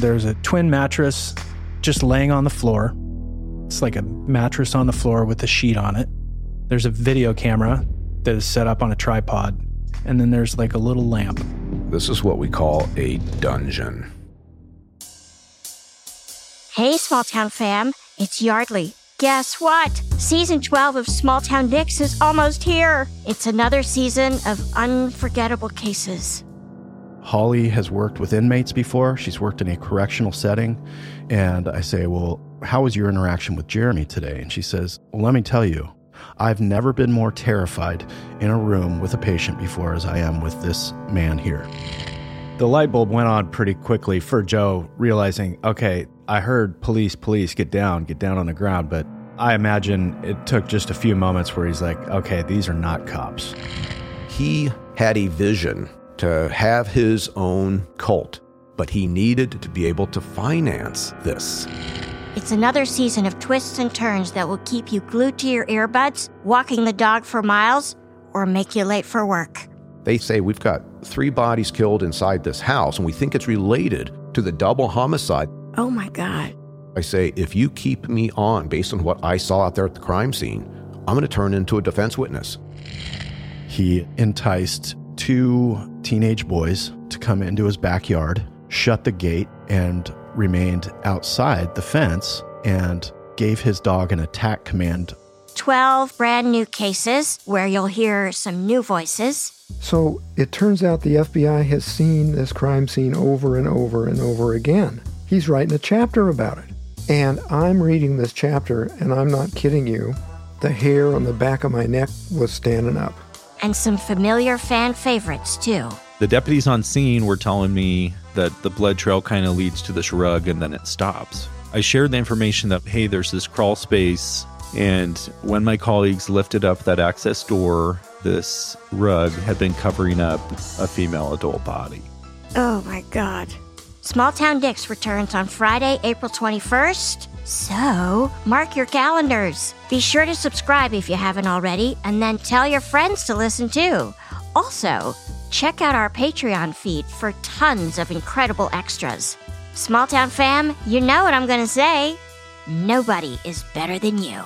There's a twin mattress just laying on the floor. It's like a mattress on the floor with a sheet on it. There's a video camera that is set up on a tripod. And then there's like a little lamp. This is what we call a dungeon. Hey, small town fam, it's Yeardley. Guess what? Season 12 of Small Town Dicks is almost here. It's another season of unforgettable cases. Holly has worked with inmates before. She's worked in a correctional setting. And I say, Well, how was your interaction with Jeremy today? And she says, Well, let me tell you, I've never been more terrified in a room with a patient before as I am with this man here. The light bulb went on pretty quickly for Joe, realizing, okay, I heard police, police, get down, get down on the ground. But I imagine it took just a few moments where he's like, okay, these are not cops. He had a vision to have his own cult, but he needed to be able to finance this. It's another season of twists and turns that will keep you glued to your earbuds, walking the dog for miles, or make you late for work. They say we've got three bodies killed inside this house, and we think it's related to the double homicide. Oh my God. I say, if you keep me on based on what I saw out there at the crime scene, I'm going to turn into a defense witness. He enticed two teenage boys to come into his backyard, shut the gate, and remained outside the fence and gave his dog an attack command 12 brand new cases where you'll hear some new voices. So it turns out the FBI has seen this crime scene over and over and over again. He's writing a chapter about it. And I'm reading this chapter, and I'm not kidding you. The hair on the back of my neck was standing up. And some familiar fan favorites, too. The deputies on scene were telling me that the blood trail kind of leads to this rug and then it stops. I shared the information that, hey, there's this crawl space and when my colleagues lifted up that access door, this rug had been covering up a female adult body. Oh my God. Small Town Dicks returns on Friday, April 21st. So, mark your calendars. Be sure to subscribe if you haven't already, and then tell your friends to listen too. Also, check out our Patreon feed for tons of incredible extras. Small Town fam, you know what I'm going to say. Nobody is better than you.